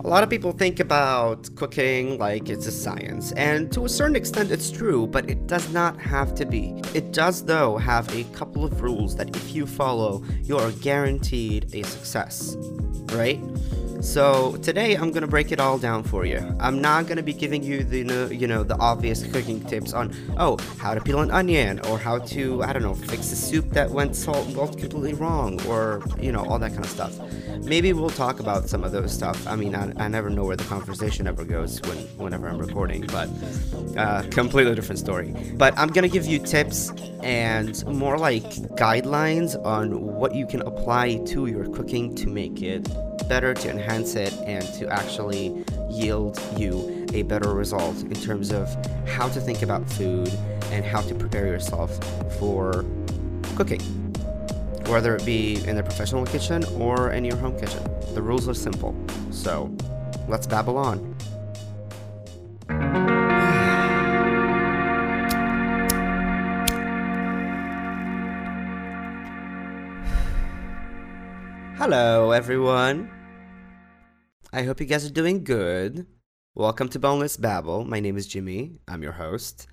A lot of people think about cooking like it's a science, and to a certain extent it's true, but it does not have to be. It does, though, have a couple of rules that if you follow, you are guaranteed a success, right? So today I'm gonna break it all down for you. I'm not gonna be giving you the you know the obvious cooking tips on oh how to peel an onion or how to I don't know fix a soup that went salt went completely wrong or you know all that kind of stuff. Maybe we'll talk about some of those stuff. I mean I, I never know where the conversation ever goes when whenever I'm recording, but uh, completely different story. But I'm gonna give you tips and more like guidelines on what you can apply to your cooking to make it better, to enhance it, and to actually yield you a better result in terms of how to think about food and how to prepare yourself for cooking, whether it be in the professional kitchen or in your home kitchen. The rules are simple. So let's babble on. Hello, everyone. I hope you guys are doing good. Welcome to Boneless Babble. My name is Jimmy. I'm your host.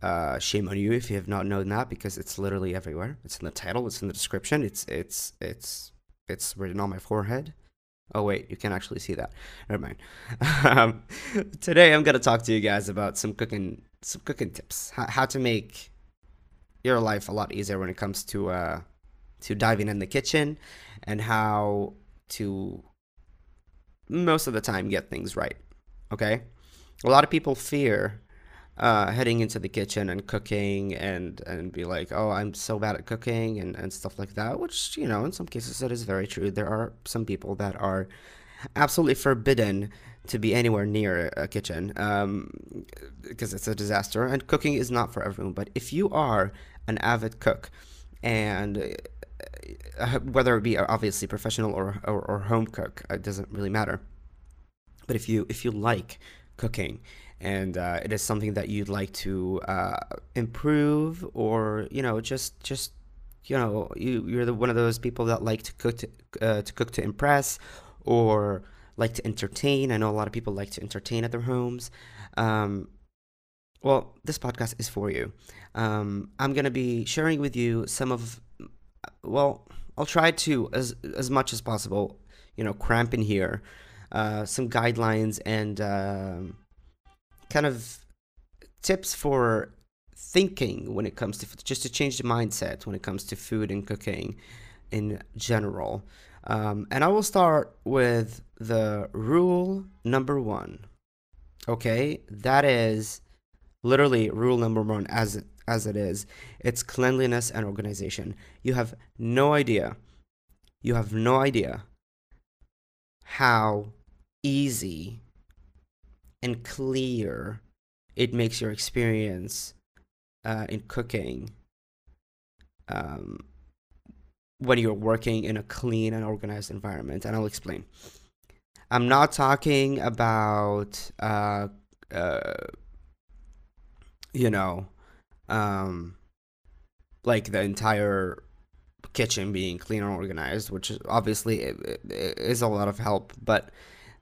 Uh, shame on you if you have not known that because it's literally everywhere. It's in the title. It's in the description. It's it's it's it's written on my forehead. Oh wait, you can actually see that. Never mind. Um, today I'm gonna talk to you guys about some cooking some cooking tips. How, how to make your life a lot easier when it comes to uh, to diving in the kitchen and how to most of the time get things right. Okay? A lot of people fear uh, heading into the kitchen and cooking and, and be like, oh, I'm so bad at cooking and, and stuff like that, which, you know, in some cases that is very true. There are some people that are absolutely forbidden to be anywhere near a kitchen um, because it's a disaster and cooking is not for everyone. But if you are an avid cook and whether it be obviously professional or, or, or home cook, it doesn't really matter. But if you if you like cooking and uh, it is something that you'd like to uh, improve or you know just just you know you you're the, one of those people that like to cook to, uh, to cook to impress or like to entertain. I know a lot of people like to entertain at their homes. Um, well, this podcast is for you. Um, I'm gonna be sharing with you some of well, I'll try to as as much as possible, you know, cramp in here, uh, some guidelines and uh, kind of tips for thinking when it comes to just to change the mindset when it comes to food and cooking in general. Um, and I will start with the rule number one. Okay, that is literally rule number one as as it is. It's cleanliness and organization. You have no idea. You have no idea how easy and clear it makes your experience uh, in cooking um, when you're working in a clean and organized environment. And I'll explain. I'm not talking about, uh, uh, you know, um, like the entire kitchen being clean and organized, which obviously is a lot of help. But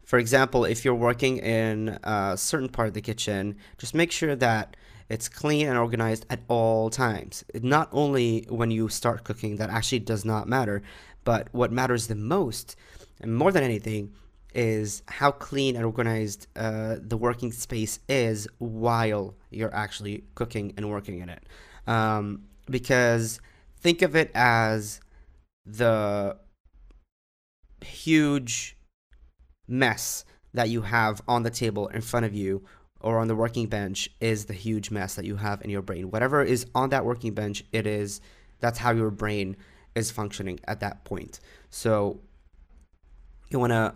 for example, if you're working in a certain part of the kitchen, just make sure that it's clean and organized at all times. Not only when you start cooking, that actually does not matter, but what matters the most, and more than anything, is how clean and organized uh, the working space is while you're actually cooking and working in it. Um, because think of it as the huge mess that you have on the table in front of you or on the working bench is the huge mess that you have in your brain. Whatever is on that working bench, it is that's how your brain is functioning at that point. So you want to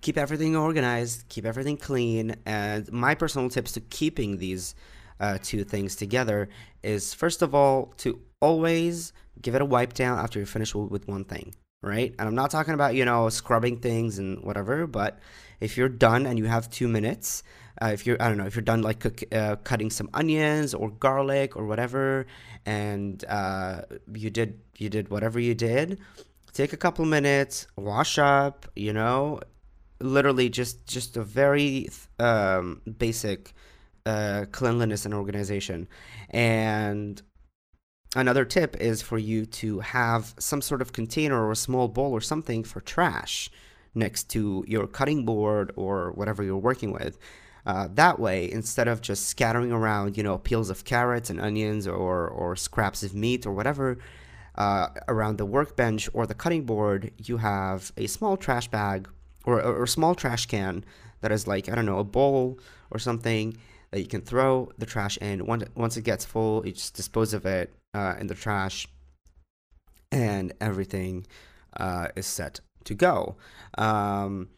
keep everything organized, keep everything clean. And my personal tips to keeping these uh, two things together is first of all to always give it a wipe down after you finish with one thing, right? And I'm not talking about you know scrubbing things and whatever, but if you're done and you have two minutes, uh, if you're I don't know if you're done like cook, uh, cutting some onions or garlic or whatever, and uh, you did you did whatever you did, take a couple minutes, wash up, you know, literally just just a very um, basic uh, cleanliness and organization. And another tip is for you to have some sort of container or a small bowl or something for trash next to your cutting board or whatever you're working with. Uh, that way, instead of just scattering around, you know, peels of carrots and onions or, or scraps of meat or whatever uh, around the workbench or the cutting board, you have a small trash bag or, or a small trash can that is like, I don't know, a bowl or something that you can throw the trash in. Once, once it gets full, you just dispose of it uh, in the trash and everything uh, is set to go. Um,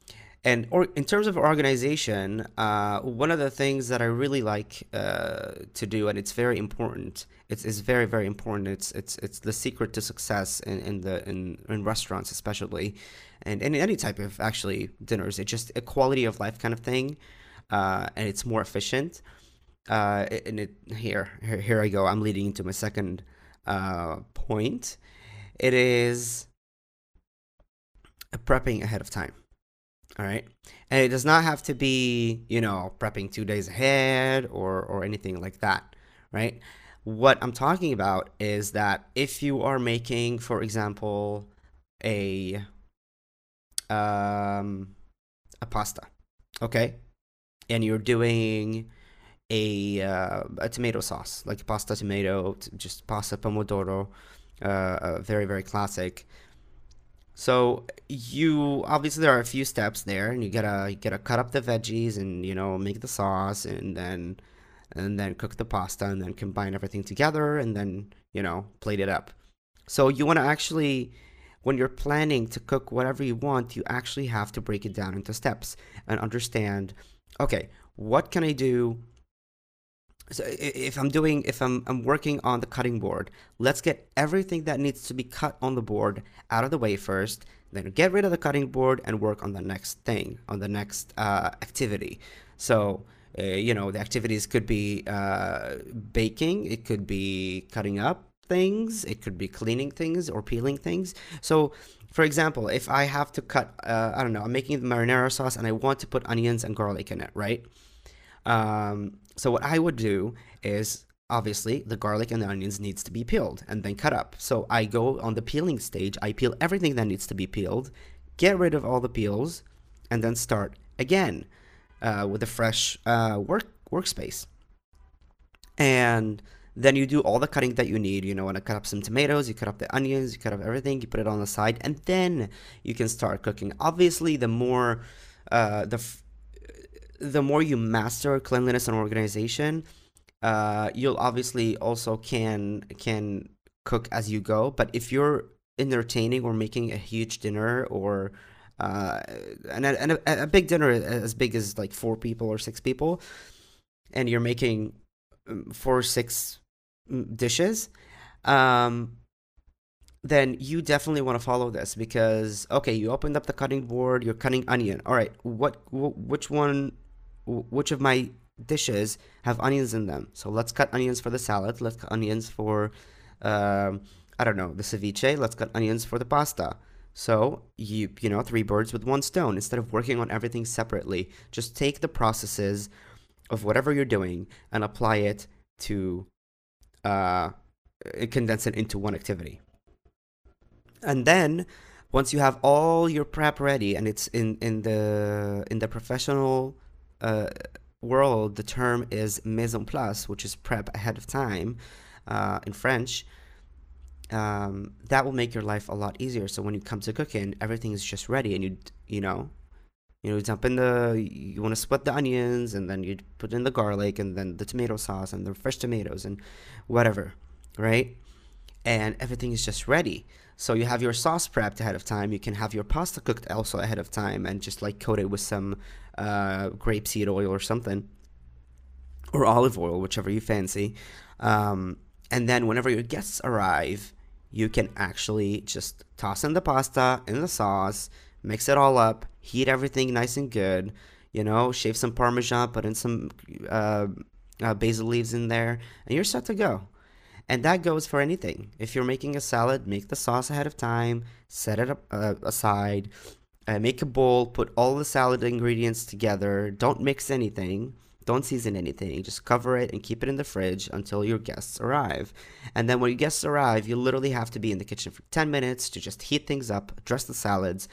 and or in terms of organization, uh, one of the things that I really like uh, to do, and it's very important. It's, it's very very important. It's it's it's the secret to success in, in the in, in restaurants especially, and any type of actually dinners. It's just a quality of life kind of thing, uh, and it's more efficient. Uh, and it here, here here I go. I'm leading into my second uh, point. It is prepping ahead of time all right. And it does not have to be, you know, prepping two days ahead or, or anything like that, right? What I'm talking about is that if you are making, for example, a um, a pasta, okay, and you're doing a uh, a tomato sauce, like pasta tomato, just pasta pomodoro, uh, very very classic. So you obviously there are a few steps there, and you gotta you gotta cut up the veggies and you know make the sauce, and then and then cook the pasta, and then combine everything together, and then you know plate it up. So you want to actually when you're planning to cook whatever you want, you actually have to break it down into steps and understand. Okay, what can I do so if I'm doing if I'm I'm working on the cutting board, let's get everything that needs to be cut on the board out of the way first. Then get rid of the cutting board and work on the next thing, on the next uh, activity. So uh, you know the activities could be uh, baking, it could be cutting up things, it could be cleaning things or peeling things. So for example, if I have to cut, uh, I don't know, I'm making the marinara sauce and I want to put onions and garlic in it, right? Um, so what I would do is obviously the garlic and the onions needs to be peeled and then cut up. So I go on the peeling stage, I peel everything that needs to be peeled, get rid of all the peels, and then start again uh, with a fresh uh, work workspace. And then you do all the cutting that you need. You know, when I cut up some tomatoes, you cut up the onions, you cut up everything, you put it on the side, and then you can start cooking. Obviously, the more uh, the the more you master cleanliness and organization, uh, you'll obviously also can can cook as you go. But if you're entertaining or making a huge dinner or uh, and, a, and a, a big dinner as big as like four people or six people, and you're making um, four six dishes, um, then you definitely want to follow this because okay, you opened up the cutting board, you're cutting onion. All right, what which one which of my dishes have onions in them. So let's cut onions for the salad. Let's cut onions for, um, I don't know, the ceviche. Let's cut onions for the pasta. So you you know three birds with one stone. Instead of working on everything separately, just take the processes of whatever you're doing and apply it to uh, condense it into one activity. And then once you have all your prep ready and it's in in the in the professional uh, world, the term is mise en place, which is prep ahead of time uh, in French. Um, that will make your life a lot easier. So when you come to cooking, everything is just ready, and you you know, you know, dump in the you want to split the onions, and then you put in the garlic, and then the tomato sauce, and the fresh tomatoes, and whatever, right? And everything is just ready. So you have your sauce prepped ahead of time. You can have your pasta cooked also ahead of time, and just like coat it with some uh, grapeseed oil or something, or olive oil, whichever you fancy. Um, and then whenever your guests arrive, you can actually just toss in the pasta in the sauce, mix it all up, heat everything nice and good. You know, shave some parmesan, put in some uh, uh, basil leaves in there, and you're set to go. And that goes for anything. If you're making a salad, make the sauce ahead of time, set it up, uh, aside, uh, make a bowl, put all the salad ingredients together. Don't mix anything. Don't season anything. Just cover it and keep it in the fridge until your guests arrive. And then when your guests arrive, you literally have to be in the kitchen for 10 minutes to just heat things up, dress the salads,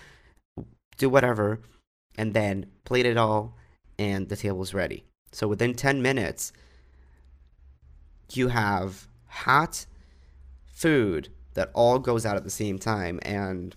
do whatever, and then plate it all, and the table's ready. So within 10 minutes, you have hot food that all goes out at the same time. And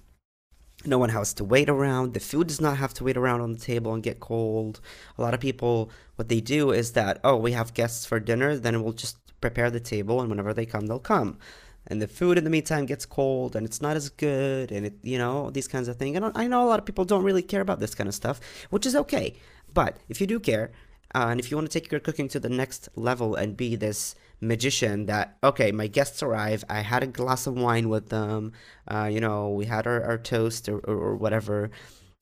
no one has to wait around. The food does not have to wait around on the table and get cold. A lot of people, what they do is that, oh, we have guests for dinner, then we'll just prepare the table, and whenever they come, they'll come. And the food in the meantime gets cold and it's not as good, and it, you know, these kinds of things. And I know a lot of people don't really care about this kind of stuff, which is okay. But if you do care, uh, and if you want to take your cooking to the next level and be this magician that okay my guests arrive i had a glass of wine with them uh, you know we had our, our toast or, or, or, whatever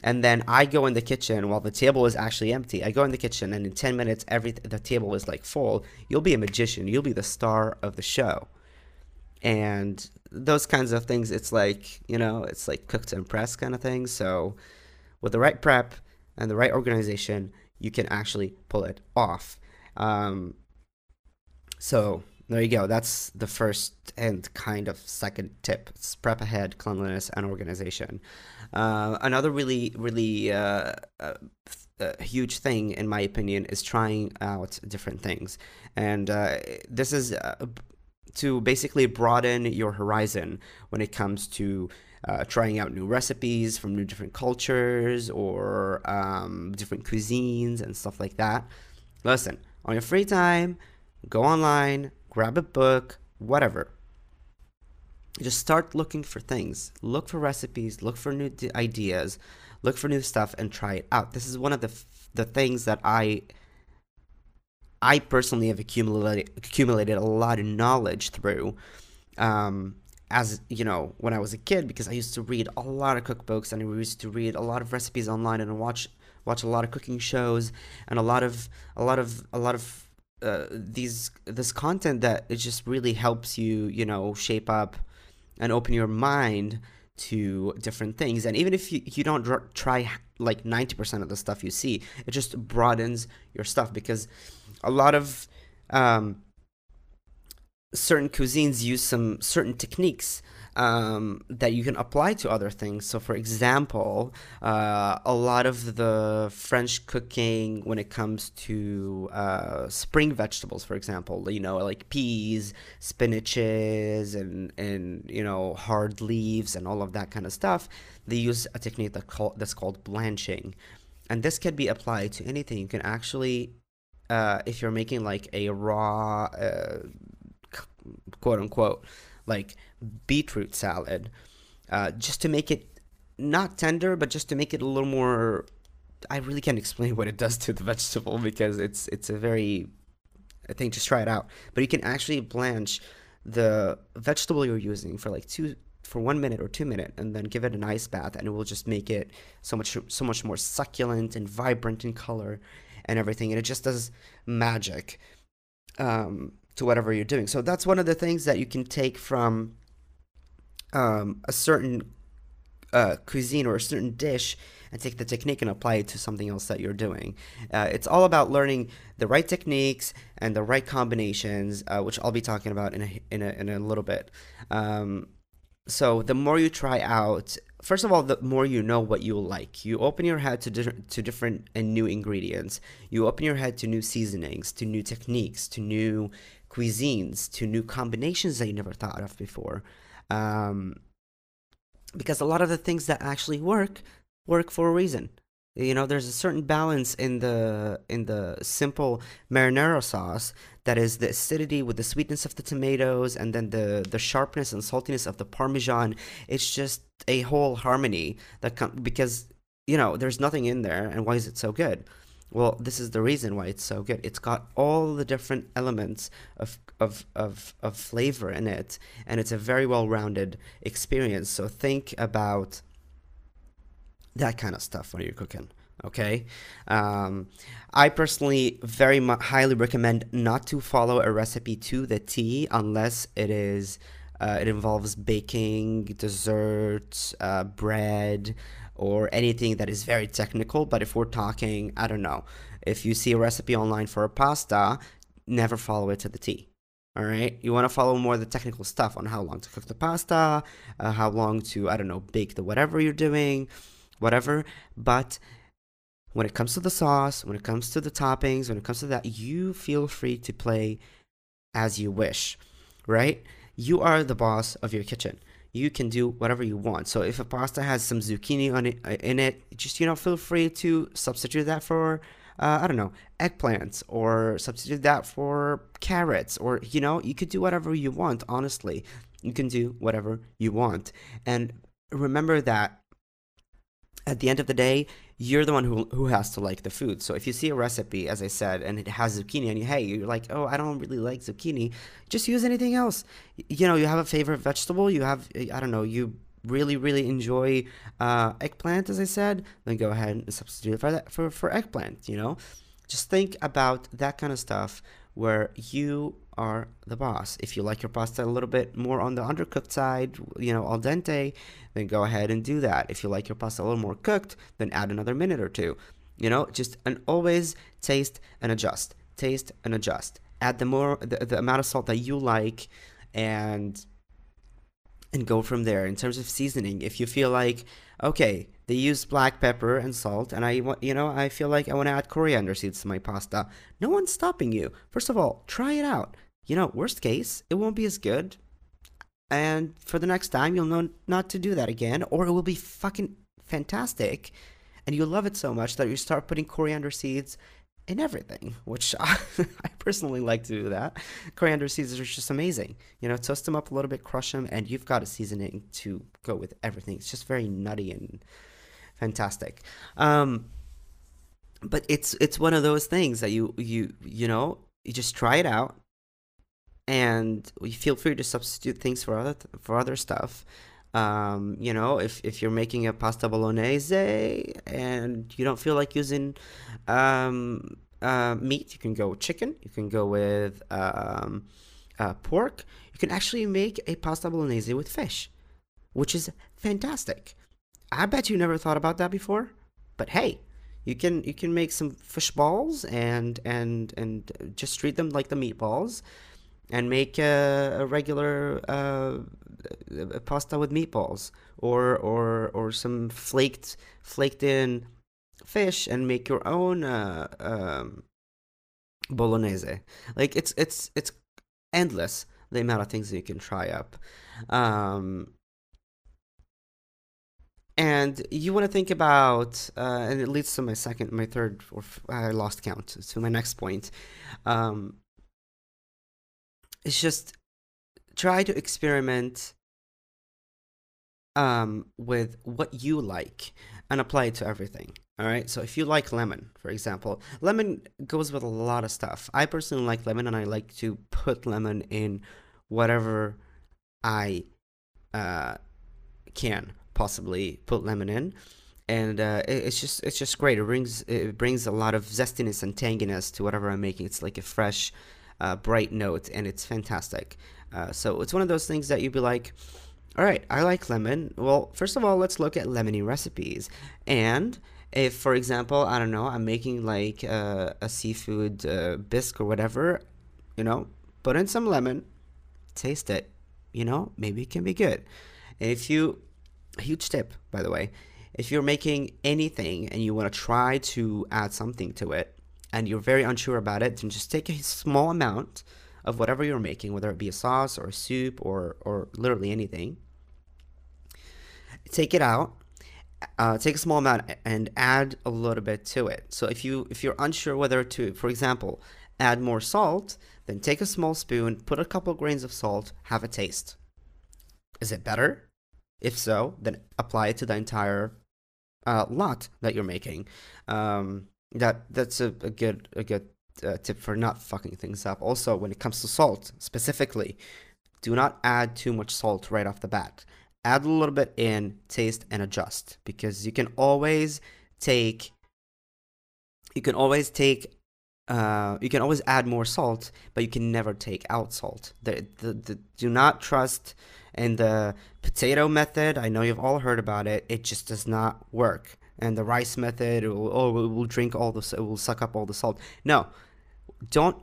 and then i go in the kitchen while the table is actually empty i go in the kitchen and in 10 minutes every the table is like full you'll be a magician you'll be the star of the show and those kinds of things it's like you know it's like cook to impress kind of thing so with the right prep and the right organization you can actually pull it off um, so there you go. That's the first and kind of second tip. It's prep ahead, cleanliness, and organization. Uh, another really, really uh, uh, huge thing, in my opinion, is trying out different things. And uh, this is uh, to basically broaden your horizon when it comes to uh, trying out new recipes from new different cultures or um, different cuisines and stuff like that. Listen, on your free time, go online, grab a book, whatever. Just start looking for things. Look for recipes, look for new ideas, look for new stuff and try it out. This is one of the the things that I I personally have accumulated accumulated a lot of knowledge through um, as you know when I was a kid because I used to read a lot of cookbooks and I used to read a lot of recipes online and watch watch a lot of cooking shows and a lot of a lot of a lot of uh, these this content that it just really helps you you know shape up and open your mind to different things. And even if you, you don't try like 90% of the stuff you see it just broadens your stuff because a lot of um, certain cuisines use some certain techniques um, that you can apply to other things. So, for example, uh, a lot of the French cooking when it comes to uh, spring vegetables, for example, you know, like peas, spinaches, and and you know hard leaves and all of that kind of stuff, they use a technique that call, that's called blanching, and this can be applied to anything. You can actually, uh, if you're making like a raw, uh, quote unquote like beetroot salad, uh, just to make it not tender, but just to make it a little more. I really can't explain what it does to the vegetable because it's it's a very. I think just try it out. But you can actually blanch the vegetable you're using for like two for one minute or two minute and then give it an ice bath and it will just make it so much so much more succulent and vibrant in color and everything and it just does magic um, to whatever you're doing. So that's one of the things that you can take from um, a certain uh, cuisine or a certain dish and take the technique and apply it to something else that you're doing. Uh, it's all about learning the right techniques and the right combinations, uh, which I'll be talking about in a, in a, in a little bit. Um, so the more you try out first of all, the more you know what you like. You open your head to, di- to different and new ingredients. You open your head to new seasonings, to new techniques, to new cuisines, to new combinations that you never thought of before. Um, because a lot of the things that actually work work for a reason. You know, there's a certain balance in the in the simple marinara sauce that is the acidity with the sweetness of the tomatoes and then the the sharpness and saltiness of the parmesan. It's just a whole harmony that comes because you know there's nothing in there, and why is it so good? Well, this is the reason why it's so good. It's got all the different elements of of of, of flavor in it, and it's a very well rounded experience. So think about that kind of stuff when you're cooking okay um, i personally very mu- highly recommend not to follow a recipe to the t unless it is uh, it involves baking desserts uh, bread or anything that is very technical. But if we're talking, I don't know, if you see a recipe online for a pasta, never follow it to the T. All right, you want to follow more of the technical stuff on how long to cook the pasta, uh, how long to I don't know bake the whatever you're doing, whatever. But when it comes to the sauce, when it comes to the toppings, when it comes to that, you feel free to play as you wish, right? You are the boss of your kitchen. You can do whatever you want. So if a pasta has some zucchini on it, uh, in it, just you know, feel free to substitute that for uh, I don't know, eggplants or substitute that for carrots or, you know, you could do whatever you want, honestly. You can do whatever you want. And remember that at the end of the day, you're the one who, who has to like the food. So if you see a recipe, as I said, and it has zucchini, and you, hey, you're like, oh, I don't really like zucchini, just use anything else. You know, you have a favorite vegetable, you have, I don't know, you really, really enjoy uh, eggplant, as I said, then go ahead and substitute for that for, for eggplant, you know? Just think about that kind of stuff where you are the boss. If you like your pasta a little bit more on the undercooked side, you know, al dente, then go ahead and do that. If you like your pasta a little more cooked, then add another minute or two. You know, just and always taste and adjust. Taste and adjust. Add the more the, the amount of salt that you like and and go from there. In terms of seasoning, if you feel like okay, they use black pepper and salt, and I want, you know, I feel like I want to add coriander seeds to my pasta. No one's stopping you. First of all, try it out. You know, worst case, it won't be as good, and for the next time, you'll know not to do that again, or it will be fucking fantastic, and you'll love it so much that you start putting coriander seeds in everything, which I, personally like to do that. Coriander seeds are just amazing. You know, toast them up a little bit, crush them, and you've got a seasoning to go with everything. It's just very nutty and fantastic. Um, but it's it's one of those things that you you you know you just try it out, and we feel free to substitute things for other for other stuff. Um, you know, if, if you're making a pasta bolognese and you don't feel like using um, uh, meat, you can go with chicken, you can go with um, uh, pork. You can actually make a pasta bolognese with fish, which is fantastic. I bet you never thought about that before, but hey, you can you can make some fish balls and and and just treat them like the meatballs and make a, a regular uh, pasta with meatballs or or or some flaked flaked in fish and make your own uh, um, bolognese. Like it's it's it's endless the amount of things that you can try up. Um, and you want to think about, uh, and it leads to my second, my third, or f- I lost count to my next point. Um, it's just try to experiment um, with what you like and apply it to everything. All right. So if you like lemon, for example, lemon goes with a lot of stuff. I personally like lemon, and I like to put lemon in whatever I uh, can possibly put lemon in, and uh, it, it's just it's just great. It brings it brings a lot of zestiness and tanginess to whatever I'm making. It's like a fresh, uh, bright note, and it's fantastic. Uh, so it's one of those things that you'd be like all right, I like lemon. Well, first of all, let's look at lemony recipes. And if, for example, I don't know, I'm making like uh, a seafood uh, bisque or whatever, you know, put in some lemon, taste it, you know, maybe it can be good. If you, a huge tip, by the way, if you're making anything and you want to try to add something to it and you're very unsure about it, then just take a small amount of whatever you're making, whether it be a sauce or a soup or, or literally anything, take it out uh, take a small amount and add a little bit to it. So if you if you're unsure whether to for example add more salt then take a small spoon put a couple grains of salt have a taste. Is it better? If so then apply it to the entire uh, lot that you're making. Um, that that's a, a good a good uh, tip for not fucking things up also when it comes to salt specifically do not add too much salt right off the bat add a little bit in, taste, and adjust because you can always take you can always take uh, you can always add more salt, but you can never take out salt. The, the, the, do not trust in the potato method. I know you've all heard about it. It just does not work. And the rice method, will, oh, it will drink all the, we'll suck up all the salt. No, don't.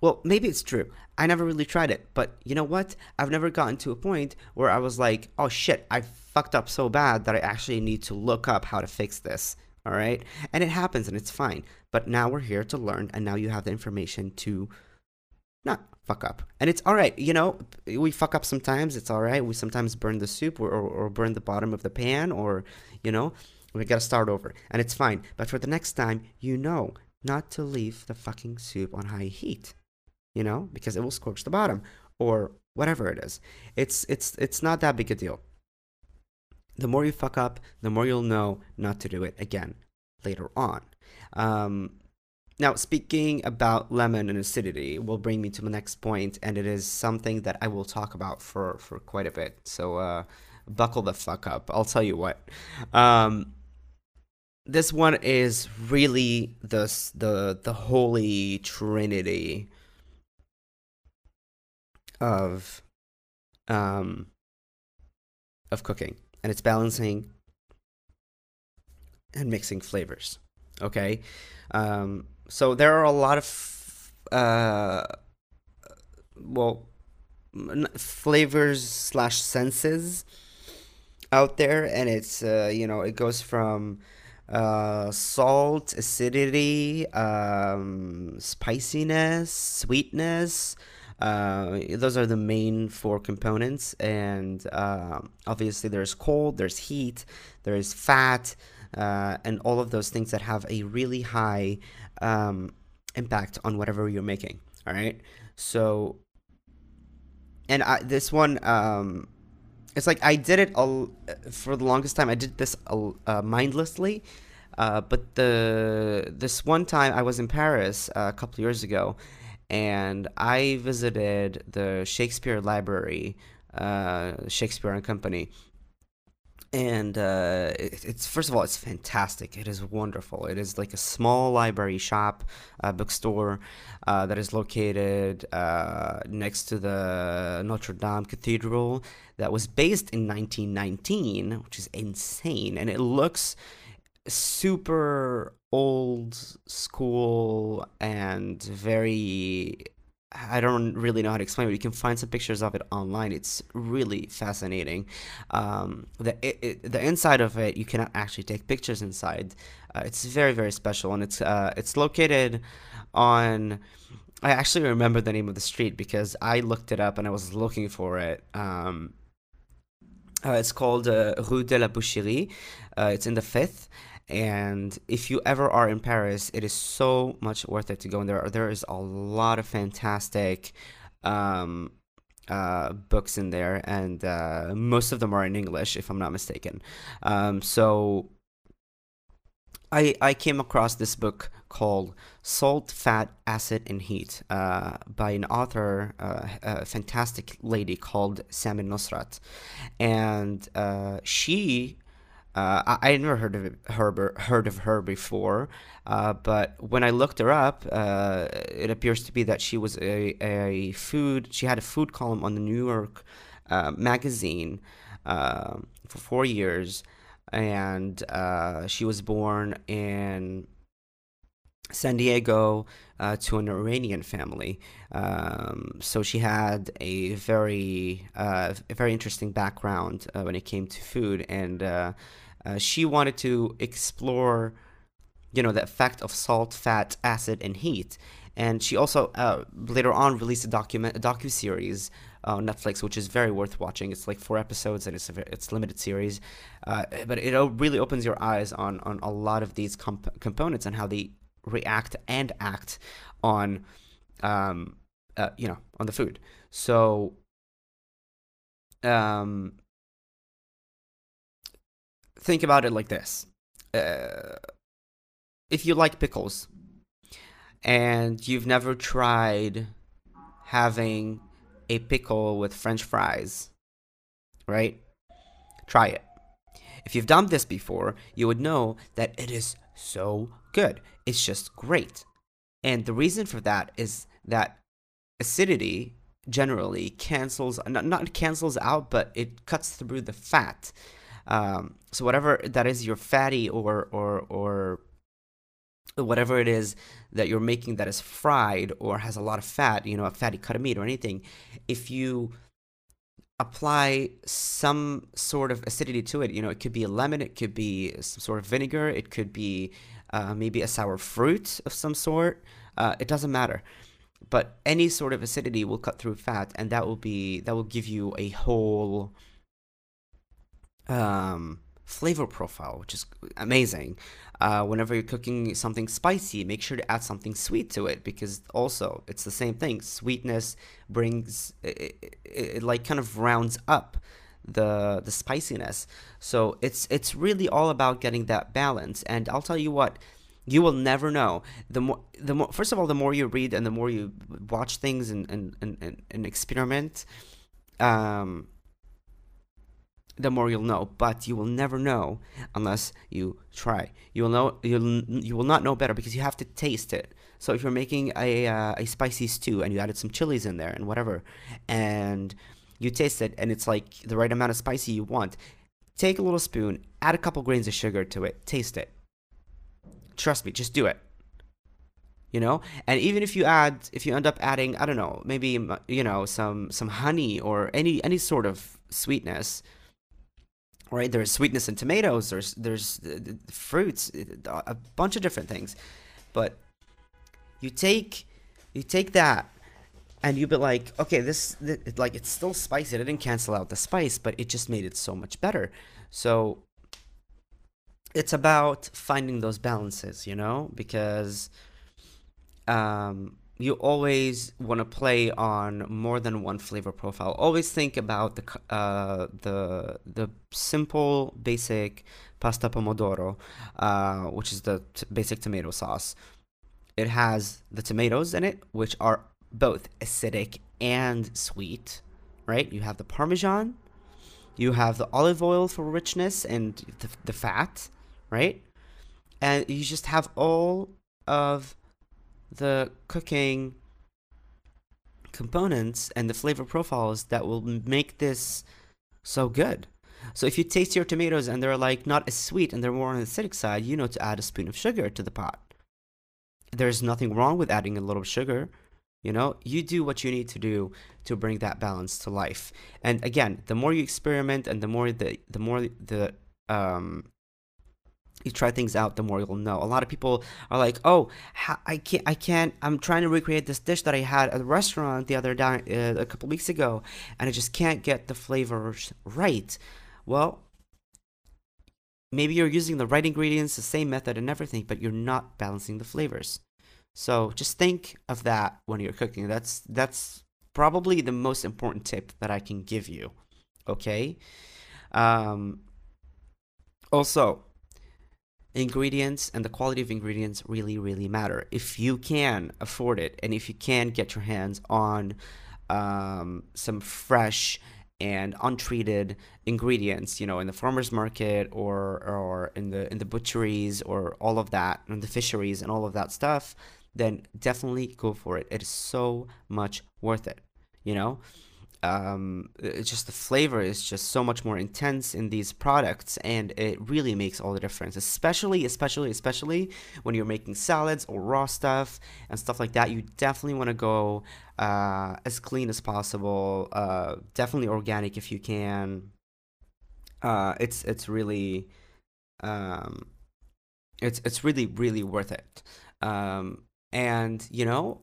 Well, maybe it's true. I never really tried it, but you know what? I've never gotten to a point where I was like, oh shit, I fucked up so bad that I actually need to look up how to fix this all right? And it happens and it's fine. But now we're here to learn, and now you have the information to not fuck up. And it's all right, you know, we fuck up sometimes, it's all right. We sometimes burn the soup or, or, or burn the bottom of the pan, or, you know, we gotta start over, and it's fine. But for the next time, you know not to leave the fucking soup on high heat, you know, because it will scorch the bottom or whatever it is. It's it's it's not that big a deal the more you fuck up, the more you'll know not to do it again later on. Um, now, speaking about lemon and acidity will bring me to my next point, and it is something that I will talk about for, for quite a bit. So, uh, buckle the fuck up. I'll tell you what. Um, this one is really the the the holy trinity of um of cooking and it's balancing and mixing flavors. Okay, um, so there are a lot of uh, well flavors slash senses out there, and it's uh, you know it goes from uh, salt, acidity, um, spiciness, sweetness, uh, those are the main four components, and uh, obviously there's cold, there's heat, there's fat, uh, and all of those things that have a really high um, impact on whatever you're making. All right, so and I, this one, um, it's like I did it for the longest time. I did this uh, mindlessly. Uh, but the this one time I was in Paris a couple years ago, and I visited the Shakespeare Library, uh, Shakespeare and Company. And uh, it, it's first of all, it's fantastic. It is wonderful. It is like a small library shop, uh, bookstore uh, that is located uh, next to the Notre Dame Cathedral. That was based in 1919, which is insane, and it looks super old school and very I don't really know how to explain. But you can find some pictures of it online. It's really fascinating. Um, the it, it, the inside of it, you cannot actually take pictures inside. Uh, it's very very special, and it's uh, it's located on. I actually remember the name of the street because I looked it up and I was looking for it. Um, uh, it's called uh, Rue de la Boucherie. Uh, it's in the fifth, and if you ever are in Paris, it is so much worth it to go in there. There is a lot of fantastic um, uh, books in there, and uh, most of them are in English, if I'm not mistaken. Um, so I I came across this book called Salt, Fat, Acid, and Heat uh, by an author, uh, a fantastic lady called Samin Nosrat, and uh, she uh, I, never heard of her heard of her before, uh, but when I looked her up, uh, it appears to be that she was a, a food. She had a food column on the New York uh, Magazine um, for four years, and uh, she was born in San Diego uh, to an Iranian family. Um, so she had a very, uh, a very interesting background uh, when it came to food, and uh, uh, she wanted to explore, you know, the effect of salt, fat, acid, and heat. And she also uh, later on released a document, a docu series on Netflix, which is very worth watching. It's like four episodes, and it's a it's limited series, uh, but it really opens your eyes on on a lot of these comp- components and how they react and act on, um, uh, you know, on the food. So, um, think about it like this. Uh, if you like pickles and you've never tried having a pickle with french fries right? Try it. If you've done this before you would know that it is so good. It's just great. And the reason for that is that acidity generally cancels not, not cancels out but it cuts through the fat um, so whatever that is your fatty or or or whatever it is that you're making that is fried or has a lot of fat you know a fatty cut of meat or anything if you apply some sort of acidity to it you know it could be a lemon it could be some sort of vinegar it could be uh, maybe a sour fruit of some sort uh, it doesn't matter. But any sort of acidity will cut through fat and that will be that will give you a whole um, flavor profile which is amazing. Uh, whenever you're cooking something spicy make sure to add something sweet to it because also it's the same thing. Sweetness brings it, it, it like kind of rounds up the the spiciness. So it's it's really all about getting that balance. And i'll tell you what you will never know. The more the more first of all the more you read and the more you watch things and and and, and experiment um the more you'll know but you will never know unless you try. You will know you'll you will not know better because you have to taste it. So if you're making a uh, a spicy stew and you added some chilies in there and whatever and you taste it and it's like the right amount of spicy you want take a little spoon add a couple grains of sugar to it taste it. Trust me, just do it. You know, and even if you add, if you end up adding, I don't know, maybe you know some some honey or any any sort of sweetness, right? There's sweetness in tomatoes. There's there's uh, fruits, uh, a bunch of different things, but you take you take that and you be like, okay, this, like it's still spicy. It didn't cancel out the spice, but it just made it so much better. So it's about finding those balances, you know, because um, you always want to play on more than one flavor profile. Always think about the uh, the the simple basic pasta pomodoro, uh, which is the basic tomato sauce. It has the tomatoes in it, which are both acidic and sweet, right? You have the parmesan, you have the olive oil for richness and the, the fat right? And you just have all of the cooking components and the flavor profiles that will make this so good. So if you taste your tomatoes and they're like not as sweet and they're more on the acidic side, you know to add a spoon of sugar to the pot. There's nothing wrong with adding a little sugar. You know, you do what you need to do to bring that balance to life. And again, the more you experiment and the more the the more the um you try things out, the more you'll know. A lot of people are like, "Oh, I can't, I can't. I'm trying to recreate this dish that I had at a restaurant the other day, uh, a couple weeks ago, and I just can't get the flavors right." Well, maybe you're using the right ingredients, the same method, and everything, but you're not balancing the flavors. So just think of that when you're cooking. That's that's probably the most important tip that I can give you. Okay. Um, also, ingredients and the quality of ingredients really really matter. If you can afford it and if you can get your hands on um, some fresh and untreated ingredients you know in the farmers market or or in the in the butcheries or all of that and the fisheries and all of that stuff then definitely go for it. It is so much worth it you know um, just the flavor is just so much more intense in these products and it really makes all the difference especially especially especially when you're making salads or raw stuff and stuff like that. You definitely want to go uh, as clean as possible uh, definitely organic if you can. Uh, it's it's really um, it's it's really really worth it. Um, and you know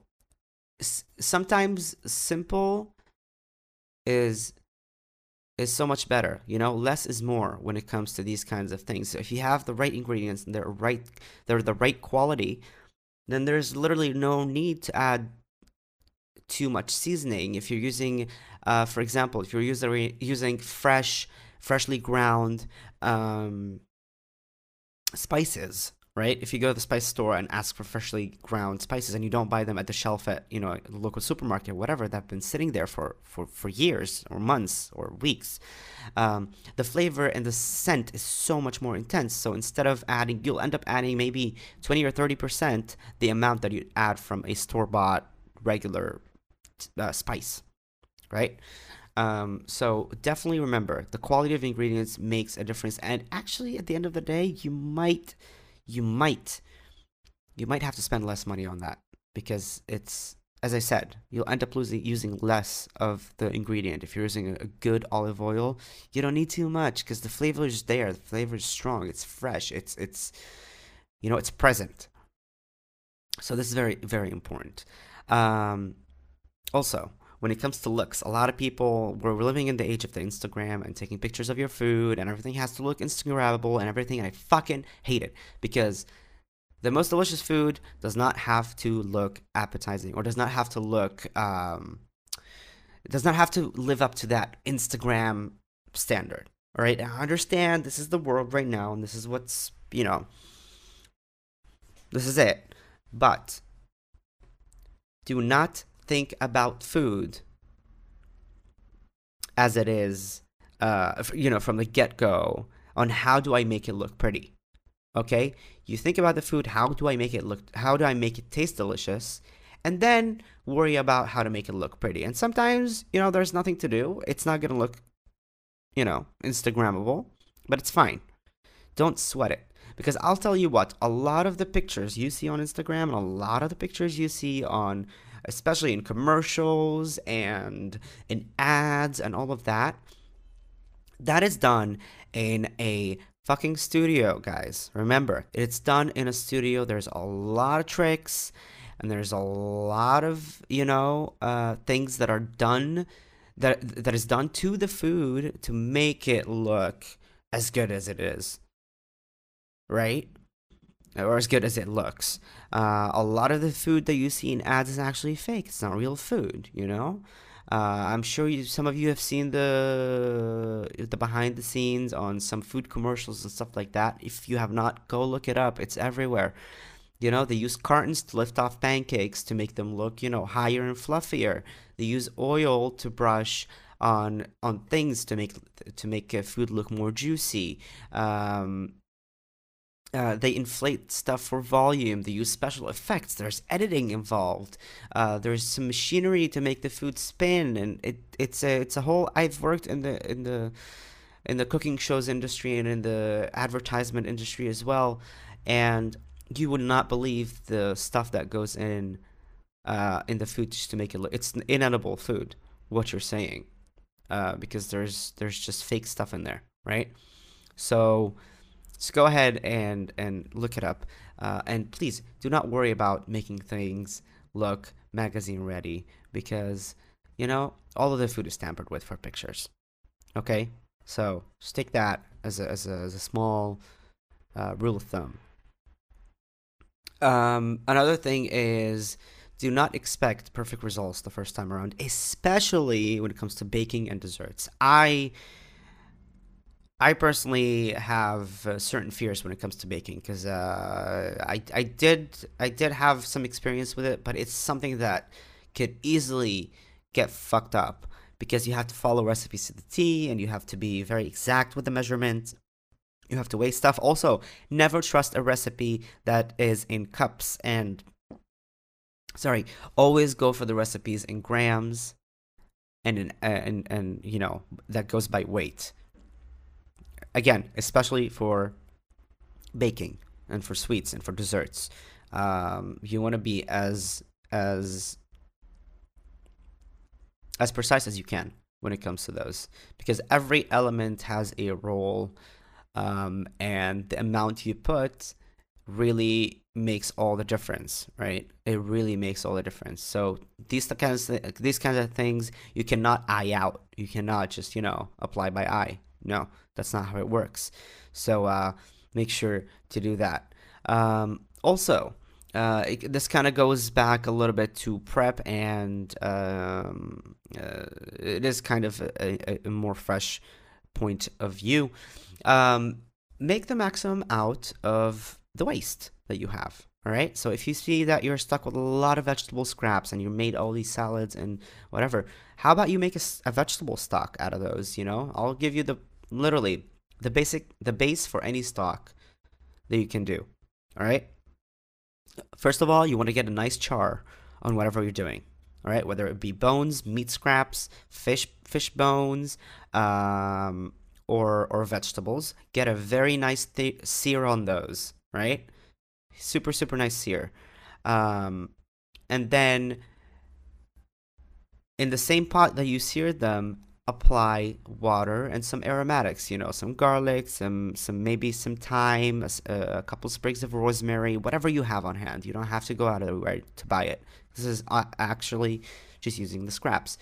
s- sometimes simple is is so much better. You know, less is more when it comes to these kinds of things. So if you have the right ingredients and they're right, they're the right quality, then there's literally no need to add too much seasoning. If you're using, uh, for example, if you're using using fresh, freshly ground um, spices, right? If you go to the spice store and ask for freshly ground spices and you don't buy them at the shelf at, you know, the local supermarket, whatever, that have been sitting there for, for, for years or months or weeks, um, the flavor and the scent is so much more intense. So instead of adding, you'll end up adding maybe 20 or 30% the amount that you add from a store bought regular uh, spice, right? Um, so definitely remember the quality of ingredients makes a difference. And actually, at the end of the day, you might you might you might have to spend less money on that because it's as I said, you'll end up losing using less of the ingredient. If you're using a, good olive oil, you don't need too much because the flavor is there. The flavor is strong. It's fresh. It's it's you know it's present. So this is very very important. Um, also, when it comes to looks, a lot of people we're living in the age of the Instagram and taking pictures of your food and everything has to look Instagrammable and everything and I fucking hate it because the most delicious food does not have to look appetizing or does not have to look um does not have to live up to that Instagram standard. All right? I understand this is the world right now and this is what's, you know, this is it. But do not think about food as it is, uh, you know, from the get go on how do I make it look pretty. Okay? You think about the food, how do I make it look, how do I make it taste delicious? And then worry about how to make it look pretty. And sometimes, you know, there's nothing to do. It's not going to look, you know, Instagrammable, but it's fine. Don't sweat it. Because I'll tell you what, a lot of the pictures you see on Instagram and a lot of the pictures you see on especially in commercials and in ads and all of that. That is done in a fucking studio, guys. Remember, it's done in a studio. There's a lot of tricks and there's a lot of, you know, uh, things that are done that that is done to the food to make it look as good as it is. Right? Or as good as it looks. Uh, a lot of the food that you see in ads is actually fake. It's not real food, you know. Uh, I'm sure you, some of you have seen the the behind the scenes on some food commercials and stuff like that. If you have not, go look it up. It's everywhere. You know, they use cartons to lift off pancakes to make them look, you know, higher and fluffier. They use oil to brush on on things to make to make food look more juicy. Um, uh, they inflate stuff for volume. They use special effects. There's editing involved. Uh, there's some machinery to make the food spin, and it it's a it's a whole. I've worked in the in the in the cooking shows industry and in the advertisement industry as well, and you would not believe the stuff that goes in uh, in the food just to make it look. It's inedible food. What you're saying, uh, because there's there's just fake stuff in there, right? So so go ahead and and look it up. Uh, and please do not worry about making things look magazine ready because you know all of the food is tampered with for pictures. Okay, so just take that as a as a, as a small uh, rule of thumb. Um, another thing is do not expect perfect results the first time around, especially when it comes to baking and desserts. I I personally have uh, certain fears when it comes to baking because uh, I I did I did have some experience with it, but it's something that could easily get fucked up because you have to follow recipes to the T and you have to be very exact with the measurements. You have to weigh stuff. Also, never trust a recipe that is in cups and sorry, always go for the recipes in grams and in and and you know that goes by weight again, especially for baking and for sweets and for desserts. Um, you want to be as as as precise as you can when it comes to those because every element has a role um, and the amount you put really makes all the difference right? It really makes all the difference. So these kinds of, these kinds of things you cannot eye out. You cannot just you know apply by eye no, that's not how it works. So uh, make sure to do that. Um, also, uh, it, this kind of goes back a little bit to prep, and um, uh, it is kind of a, a, more fresh point of view. Um, make the maximum out of the waste that you have. All right. So if you see that you're stuck with a lot of vegetable scraps and you made all these salads and whatever, how about you make a, a vegetable stock out of those? You know, I'll give you the literally the basic, the base for any stock that you can do. All right. First of all, you want to get a nice char on whatever you're doing. All right, whether it be bones, meat scraps, fish fish bones, um, or or vegetables, get a very nice th- sear on those. Right, super super nice sear, um, and then in the same pot that you seared them, apply water and some aromatics you know some garlic some some maybe some thyme a, a, couple sprigs of rosemary whatever you have on hand. You don't have to go out of the way to buy it. This is actually just using the scraps.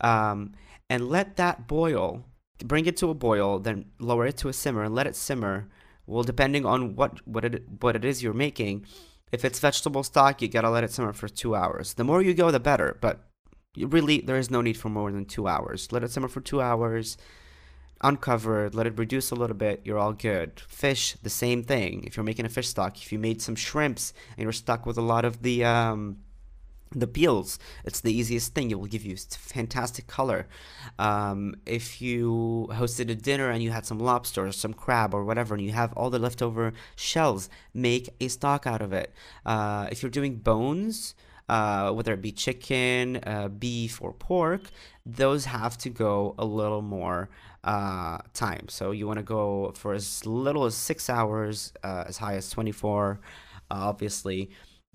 Um, and let that boil. Bring it to a boil then lower it to a simmer and let it simmer. Well depending on what what it what it is you're making if it's vegetable stock you gotta let it simmer for two hours. The more you go the better but really there is no need for more than two hours. Let it simmer for two hours uncover let it reduce a little bit you're all good. Fish the same thing. If you're making a fish stock if you made some shrimps and you're stuck with a lot of the um, the peels it's the easiest thing. It will give you fantastic color. Um, if you hosted a dinner and you had some lobster or some crab or whatever and you have all the leftover shells make a stock out of it. Uh, if you're doing bones uh, whether it be chicken, uh, beef, or pork, those have to go a little more uh, time. So you want to go for as little as six hours, uh, as high as 24, uh, obviously.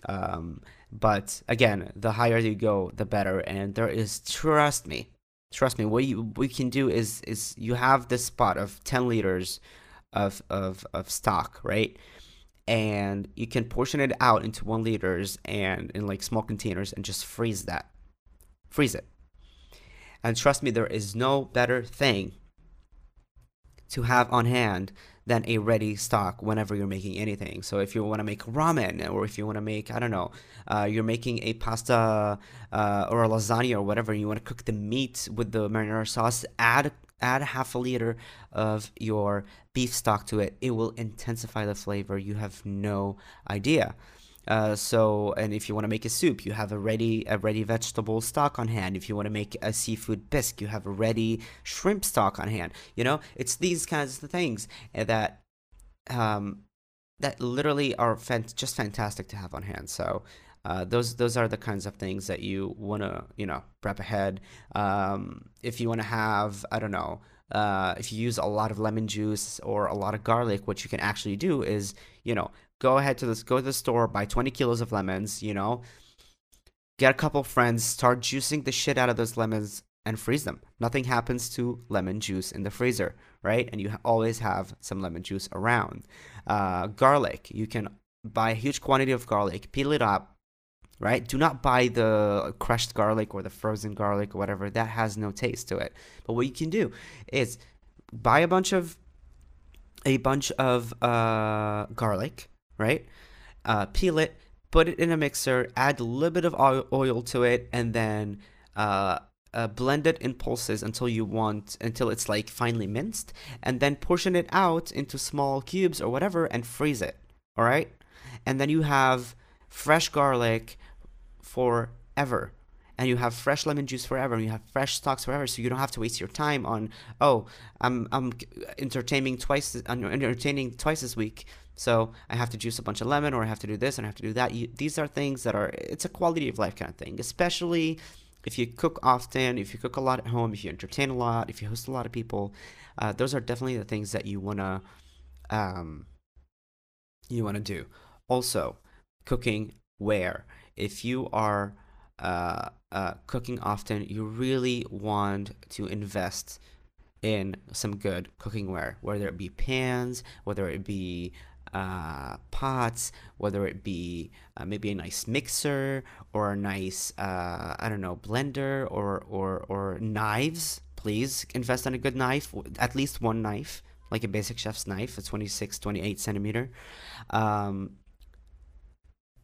Um, but again, the higher you go, the better. And there is, trust me, trust me, what you we can do is is you have this spot of 10 liters of of of stock, right? And you can portion it out into one liters and in like small containers and just freeze that freeze it and trust me there is no better thing to have on hand than a ready stock whenever you're making anything. So if you want to make ramen, or if you want to make, I don't know, uh, you're making a pasta uh, or a lasagna or whatever, you want to cook the meat with the marinara sauce, add add half a liter of your beef stock to it. It will intensify the flavor. You have no idea. Uh, so, and if you want to make a soup, you have a ready a ready vegetable stock on hand. If you want to make a seafood bisque, you have a ready shrimp stock on hand. You know, it's these kinds of things that um, that literally are just fantastic to have on hand. So. Uh, those those are the kinds of things that you want to you know prep ahead. Um, if you want to have I don't know uh, if you use a lot of lemon juice or a lot of garlic, what you can actually do is you know go ahead to this go to the store buy 20 kilos of lemons you know get a couple friends start juicing the shit out of those lemons and freeze them. Nothing happens to lemon juice in the freezer right? And you always have some lemon juice around. Uh, garlic you can buy a huge quantity of garlic peel it up right do not buy the crushed garlic or the frozen garlic or whatever that has no taste to it but what you can do is buy a bunch of a bunch of uh, garlic right? Uh, peel it, put it in a mixer, add a little bit of oil to it, and then uh, uh, blend it in pulses until you want until it's like finely minced, and then portion it out into small cubes or whatever and freeze it. All right, and then you have fresh garlic forever and you have fresh lemon juice forever and you have fresh stocks forever so you don't have to waste your time on oh i'm i'm entertaining twice i'm entertaining twice this week so I have to juice a bunch of lemon, or I have to do this, and I have to do that. You, these are things that are it's a quality of life kind of thing, especially if you cook often, if you cook a lot at home, if you entertain a lot, if you host a lot of people. Uh, those are definitely the things that you wanna um, you wanna do. Also, cooking where if you are uh, uh, cooking often, you really want to invest in some good cookingware, whether it be pans, whether it be uh, pots, whether it be uh, maybe a nice mixer or a nice uh, I don't know blender or or or knives. Please invest in a good knife, at least one knife, like a basic chef's knife, a 26, 28 centimeter. Um,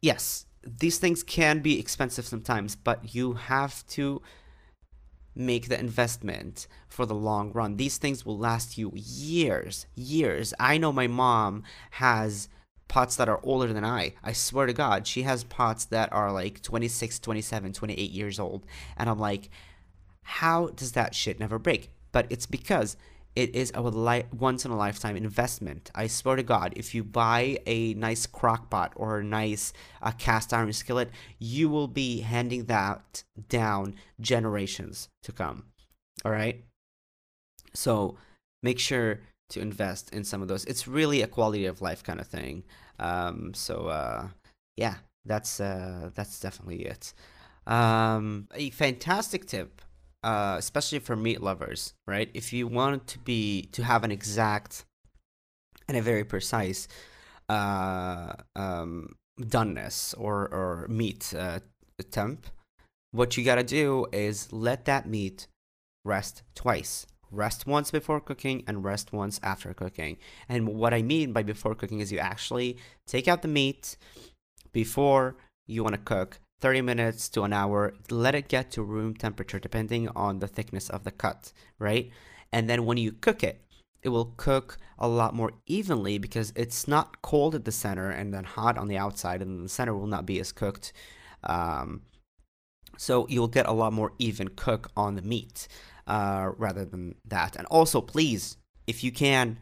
yes, these things can be expensive sometimes, but you have to make the investment for the long run. These things will last you years, years. I know my mom has pots that are older than I. I swear to God, she has pots that are like 26, 27, 28 years old. And I'm like, how does that shit never break? But it's because it is a li- once in a lifetime investment. I swear to God, if you buy a nice crock pot or a nice uh, cast iron skillet, you will be handing that down generations to come. All right? So make sure to invest in some of those. It's really a quality of life kind of thing. Um, so uh, yeah, that's uh, that's definitely it. Um, a fantastic tip uh, especially for meat lovers, right? If you want to be to have an exact and a very precise uh, um, doneness or or meat uh, temp, what you gotta do is let that meat rest twice. Rest once before cooking and rest once after cooking. And what I mean by before cooking is you actually take out the meat before you want to cook 30 minutes to an hour. Let it get to room temperature depending on the thickness of the cut, right? And then when you cook it, it will cook a lot more evenly because it's not cold at the center and then hot on the outside, and the center will not be as cooked. Um, so you'll get a lot more even cook on the meat uh, rather than that. And also, please, if you can,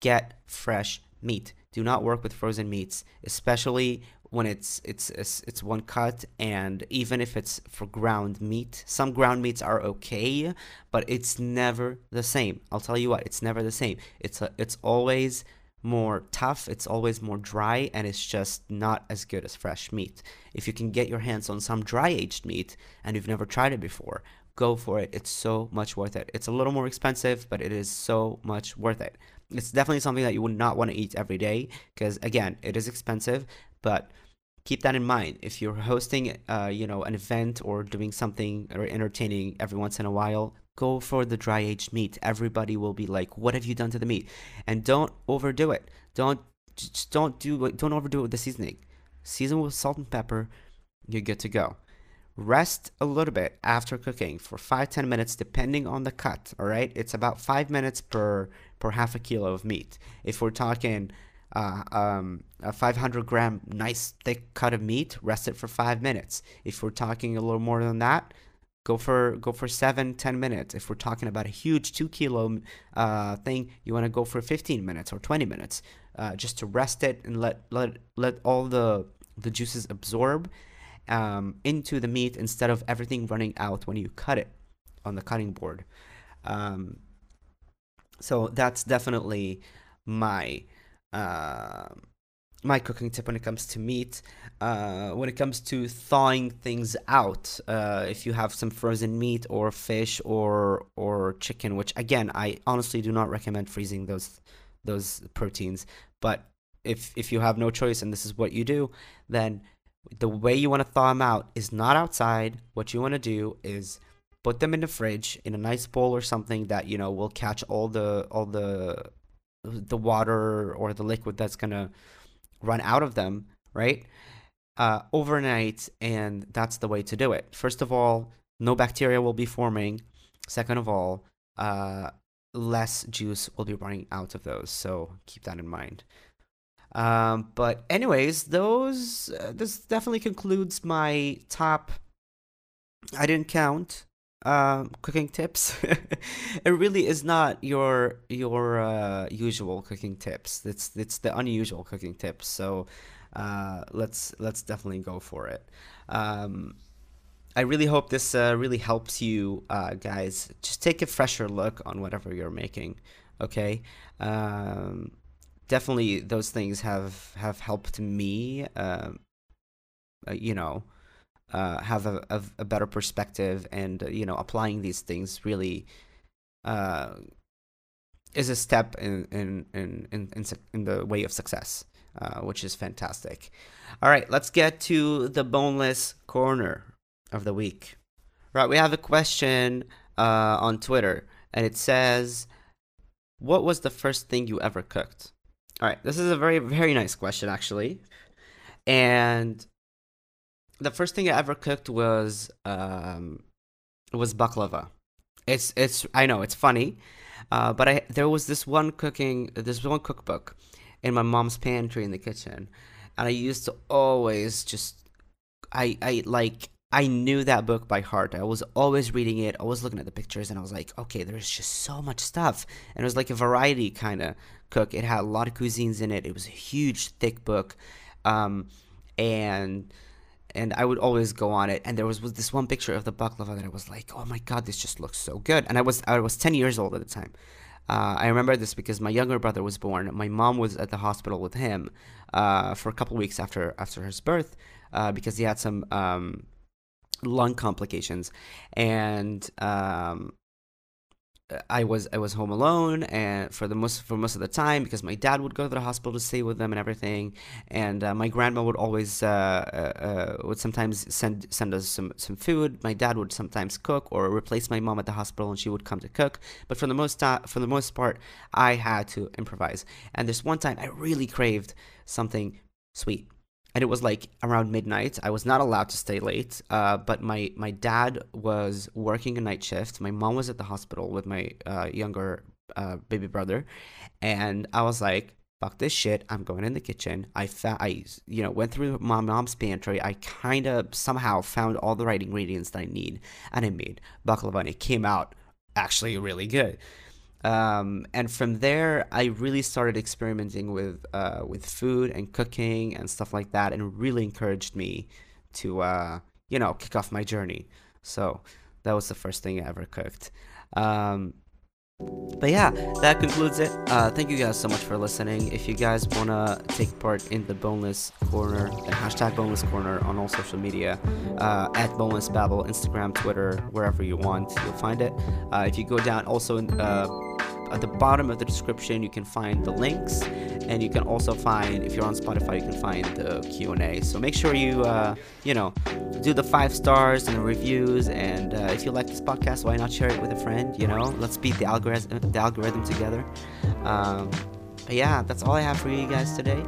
get fresh meat. Do not work with frozen meats, especially when it's, it's it's it's one cut and even if it's for ground meat some ground meats are okay but it's never the same. I'll tell you what it's never the same. It's a, it's always more tough it's always more dry and it's just not as good as fresh meat. If you can get your hands on some dry aged meat and you've never tried it before go for it. It's so much worth it. It's a little more expensive but it is so much worth it. It's definitely something that you would not want to eat every day because again it is expensive but keep that in mind. If you're hosting uh, you know an event or doing something or entertaining every once in a while go for the dry aged meat. Everybody will be like what have you done to the meat? And don't overdo it. Don't just don't do don't overdo it with the seasoning. Season with salt and pepper. You're good to go. Rest a little bit after cooking for 5 10 minutes depending on the cut all right? It's about 5 minutes per per half a kilo of meat. If we're talking uh, um, a 500 gram nice thick cut of meat, rest it for five minutes. If we're talking a little more than that, go for go for seven, ten minutes. If we're talking about a huge two kilo uh, thing, you want to go for 15 minutes or 20 minutes, uh, just to rest it and let let let all the the juices absorb um, into the meat instead of everything running out when you cut it on the cutting board. Um, so that's definitely my uh, my cooking tip when it comes to meat. Uh, when it comes to thawing things out, uh, if you have some frozen meat or fish or or chicken, which again I honestly do not recommend freezing those those proteins. But if if you have no choice and this is what you do, then the way you want to thaw them out is not outside. What you want to do is put them in the fridge in a nice bowl or something that you know will catch all the all the the water or the liquid that's gonna run out of them, right? Uh, overnight, and that's the way to do it. First of all, no bacteria will be forming. Second of all, uh, less juice will be running out of those. So keep that in mind. Um, but anyways, those uh, this definitely concludes my top. I didn't count uh, cooking tips. it really is not your your uh, usual cooking tips. It's it's the unusual cooking tips. So uh, let's let's definitely go for it. Um, I really hope this uh, really helps you uh, guys. Just take a fresher look on whatever you're making. Okay. Um, definitely, those things have have helped me. Um, uh, you know uh, have a, a, a, better perspective and uh, you know applying these things really uh, is a step in in, in in in in the way of success uh, which is fantastic. All right let's get to the boneless corner of the week. Right we have a question uh, on twitter and it says what was the first thing you ever cooked? All right this is a very very nice question actually. And the first thing I ever cooked was um, was baklava. It's it's I know it's funny, uh, but I there was this one cooking this one cookbook. in my mom's pantry in the kitchen, and I used to always just, I I like I knew that book by heart. I was always reading it, always looking at the pictures, and I was like, okay, there's just so much stuff. And it was like a variety kind of cook. It had a lot of cuisines in it. It was a huge, thick book, um, and and I would always go on it. And there was, was this one picture of the baklava that I was like, oh my god, this just looks so good. And I was I was ten years old at the time. Uh, I remember this because my younger brother was born. My mom was at the hospital with him uh, for a couple weeks after after his birth uh, because he had some um, lung complications, and um, I was I was home alone, and for the most for most of the time because my dad would go to the hospital to stay with them and everything, and uh, my grandma would always uh, uh, uh, would sometimes send send us some some food. My dad would sometimes cook or replace my mom at the hospital, and she would come to cook. But for the most for the most part, I had to improvise. And this one time, I really craved something sweet and it was like around midnight. I was not allowed to stay late, uh, but my my dad was working a night shift. My mom was at the hospital with my uh, younger uh, baby brother, and I was like, "Fuck this shit! I'm going in the kitchen." I fa- I you know went through my mom's pantry. I kind of somehow found all the right ingredients that I need, and I made baklava, and it came out actually really good. Um, and from there, I really started experimenting with uh, with food and cooking and stuff like that, and really encouraged me to uh, you know kick off my journey. So that was the first thing I ever cooked. Um, but yeah, that concludes it. Uh, thank you guys so much for listening. If you guys wanna take part in the Boneless Corner, the hashtag Boneless Corner on all social media, uh, at Boneless Babble, Instagram, Twitter, wherever you want, you'll find it. Uh, if you go down, also in, uh, at the bottom of the description you can find the links. And you can also find if you're on spotify you can find the q&a so make sure you uh, you know do the five stars and the reviews. And uh, if you like this podcast why not share it with a friend you know? Let's beat the algorithm the algorithm together. Um, but yeah that's all i have for you guys today.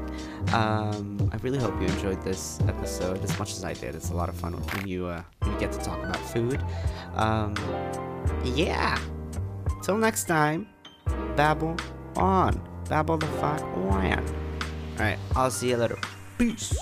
Um, i really hope you enjoyed this episode as much as i did. It's a lot of fun when you uh, when you get to talk about food. Um, yeah. Till next time babble on. Babble the fuck on. Alright, I'll see you later. Peace.